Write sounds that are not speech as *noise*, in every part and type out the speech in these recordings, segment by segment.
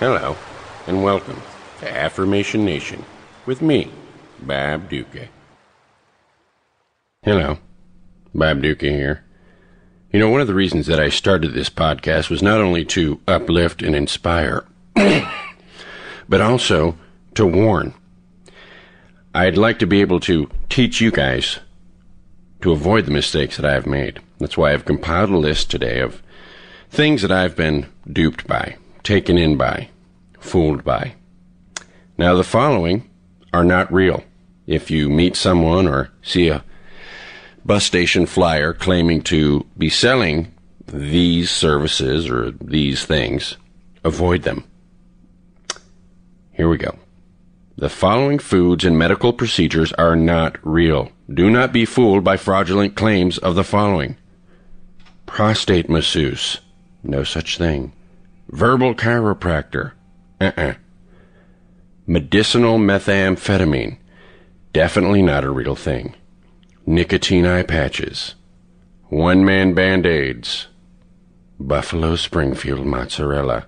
Hello, and welcome to Affirmation Nation with me, Bob Ducca. Hello, Bob Ducca here. You know, one of the reasons that I started this podcast was not only to uplift and inspire, *coughs* but also to warn. I'd like to be able to teach you guys to avoid the mistakes that I've made. That's why I've compiled a list today of things that I've been duped by, taken in by, fooled by. Now, the following are not real. If you meet someone or see a bus station flyer claiming to be selling these services or these things, avoid them. Here we go. The following foods and medical procedures are not real. Do not be fooled by fraudulent claims of the following prostate masseuse, no such thing. Verbal chiropractor, uh-uh. Medicinal methamphetamine, definitely not a real thing. Nicotine eye patches, one man band aids, Buffalo Springfield mozzarella,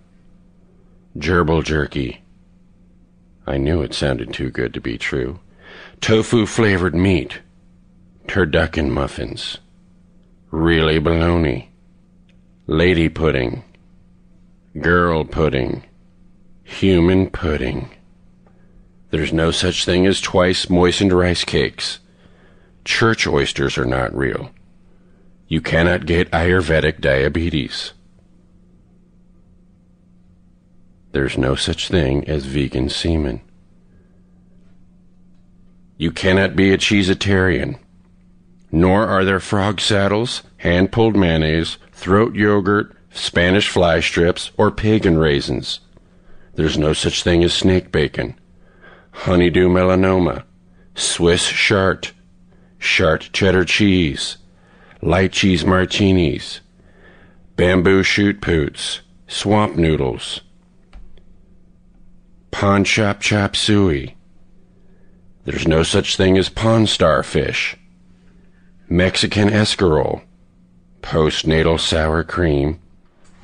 gerbil jerky. I knew it sounded too good to be true. Tofu flavored meat, turducken muffins, really baloney. lady pudding, girl pudding, human pudding. There's no such thing as twice moistened rice cakes. Church oysters are not real. You cannot get Ayurvedic diabetes. There's no such thing as vegan semen. You cannot be a cheesetarian. Nor are there frog saddles, hand pulled mayonnaise, throat yogurt, Spanish fly strips, or pagan raisins. There's no such thing as snake bacon, honeydew melanoma, Swiss chard, Chart cheddar cheese, light cheese martinis, bamboo shoot poots, swamp noodles, pond chop chop suey. There's no such thing as pond starfish, Mexican escarole, postnatal sour cream.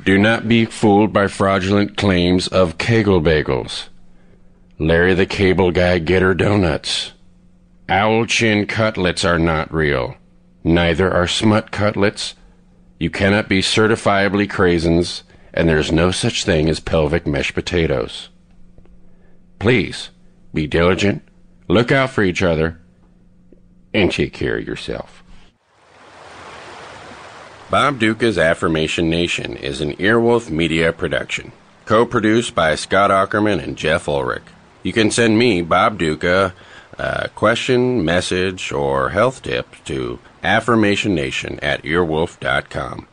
Do not be fooled by fraudulent claims of Kegel bagels, Larry the Cable Guy Getter donuts. Owl chin cutlets are not real. Neither are smut cutlets. You cannot be certifiably craisins, and there's no such thing as pelvic mesh potatoes. Please, be diligent, look out for each other, and take care of yourself. Bob Ducca's Affirmation Nation is an Earwolf Media production, co-produced by Scott Aukerman and Jeff Ullrich. You can send me, Bob Ducca, uh, question, message, or health tip to affirmationnation at earwolf.com.